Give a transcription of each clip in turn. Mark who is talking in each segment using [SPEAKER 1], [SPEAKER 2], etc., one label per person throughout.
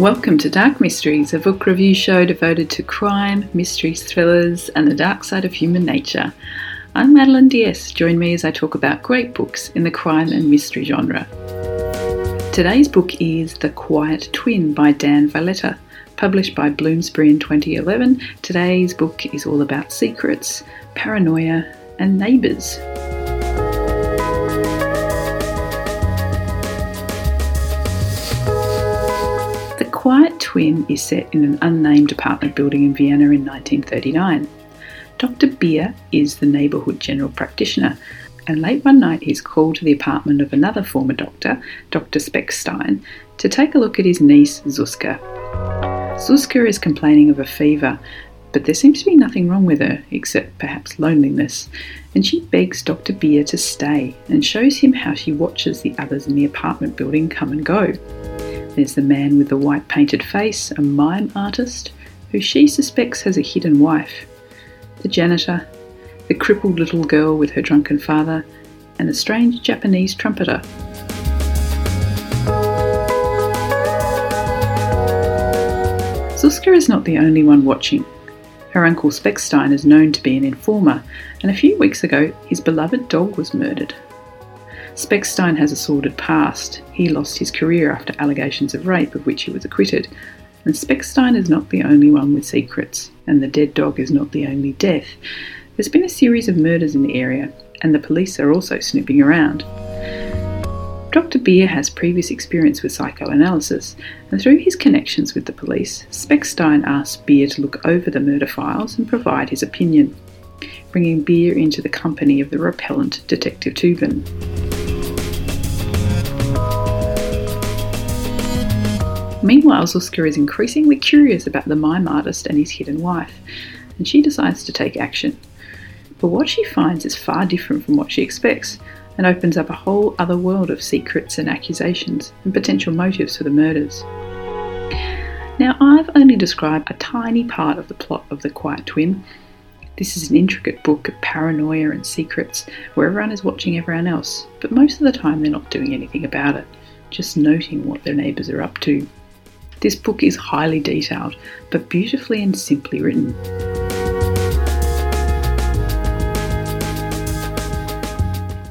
[SPEAKER 1] Welcome to Dark Mysteries, a book review show devoted to crime, mysteries, thrillers, and the dark side of human nature. I'm Madeline Diaz. Join me as I talk about great books in the crime and mystery genre. Today's book is The Quiet Twin by Dan Vyleta. Published by Bloomsbury in 2011, today's book is all about secrets, paranoia, and neighbours. Quiet Twin is set in an unnamed apartment building in Vienna in 1939. Dr. Beer is the neighbourhood general practitioner, and late one night he's called to the apartment of another former doctor, Dr. Speckstein, to take a look at his niece, Zuska. Zuska is complaining of a fever, but there seems to be nothing wrong with her, except perhaps loneliness, and she begs Dr. Beer to stay and shows him how she watches the others in the apartment building come and go. There's the man with the white painted face, a mime artist, who she suspects has a hidden wife, the janitor, the crippled little girl with her drunken father, and a strange Japanese trumpeter. Zuska is not the only one watching. Her uncle Speckstein is known to be an informer, and a few weeks ago his beloved dog was murdered. Speckstein has a sordid past. He lost his career after allegations of rape, of which he was acquitted. And Speckstein is not the only one with secrets, and the dead dog is not the only death. There's been a series of murders in the area, and the police are also snooping around. Dr. Beer has previous experience with psychoanalysis, and through his connections with the police, Speckstein asks Beer to look over the murder files and provide his opinion, bringing Beer into the company of the repellent Detective Tubin. Meanwhile, Zuska is increasingly curious about the mime artist and his hidden wife, and she decides to take action. But what she finds is far different from what she expects, and opens up a whole other world of secrets and accusations and potential motives for the murders. Now, I've only described a tiny part of the plot of The Quiet Twin. This is an intricate book of paranoia and secrets where everyone is watching everyone else, but most of the time they're not doing anything about it, just noting what their neighbours are up to. This book is highly detailed, but beautifully and simply written.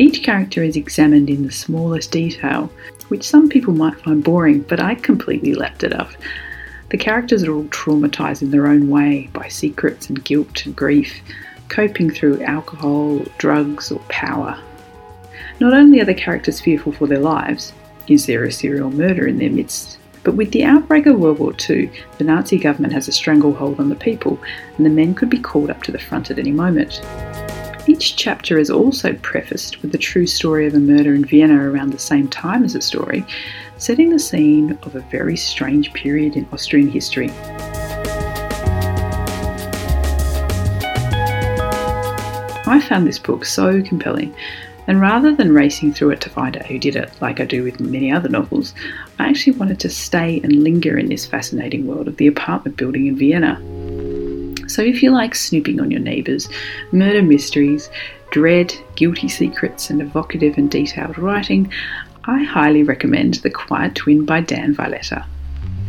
[SPEAKER 1] Each character is examined in the smallest detail, which some people might find boring, but I completely lapped it up. The characters are all traumatised in their own way by secrets and guilt and grief, coping through alcohol, drugs, or power. Not only are the characters fearful for their lives, is there a serial murder in their midst? But with the outbreak of World War II, the Nazi government has a stranglehold on the people, and the men could be called up to the front at any moment. Each chapter is also prefaced with the true story of a murder in Vienna around the same time as the story, setting the scene of a very strange period in Austrian history. I found this book so compelling and rather than racing through it to find out who did it, like I do with many other novels, I actually wanted to stay and linger in this fascinating world of the apartment building in Vienna. So if you like snooping on your neighbours, murder mysteries, dread, guilty secrets, and evocative and detailed writing, I highly recommend The Quiet Twin by Dan Vyleta.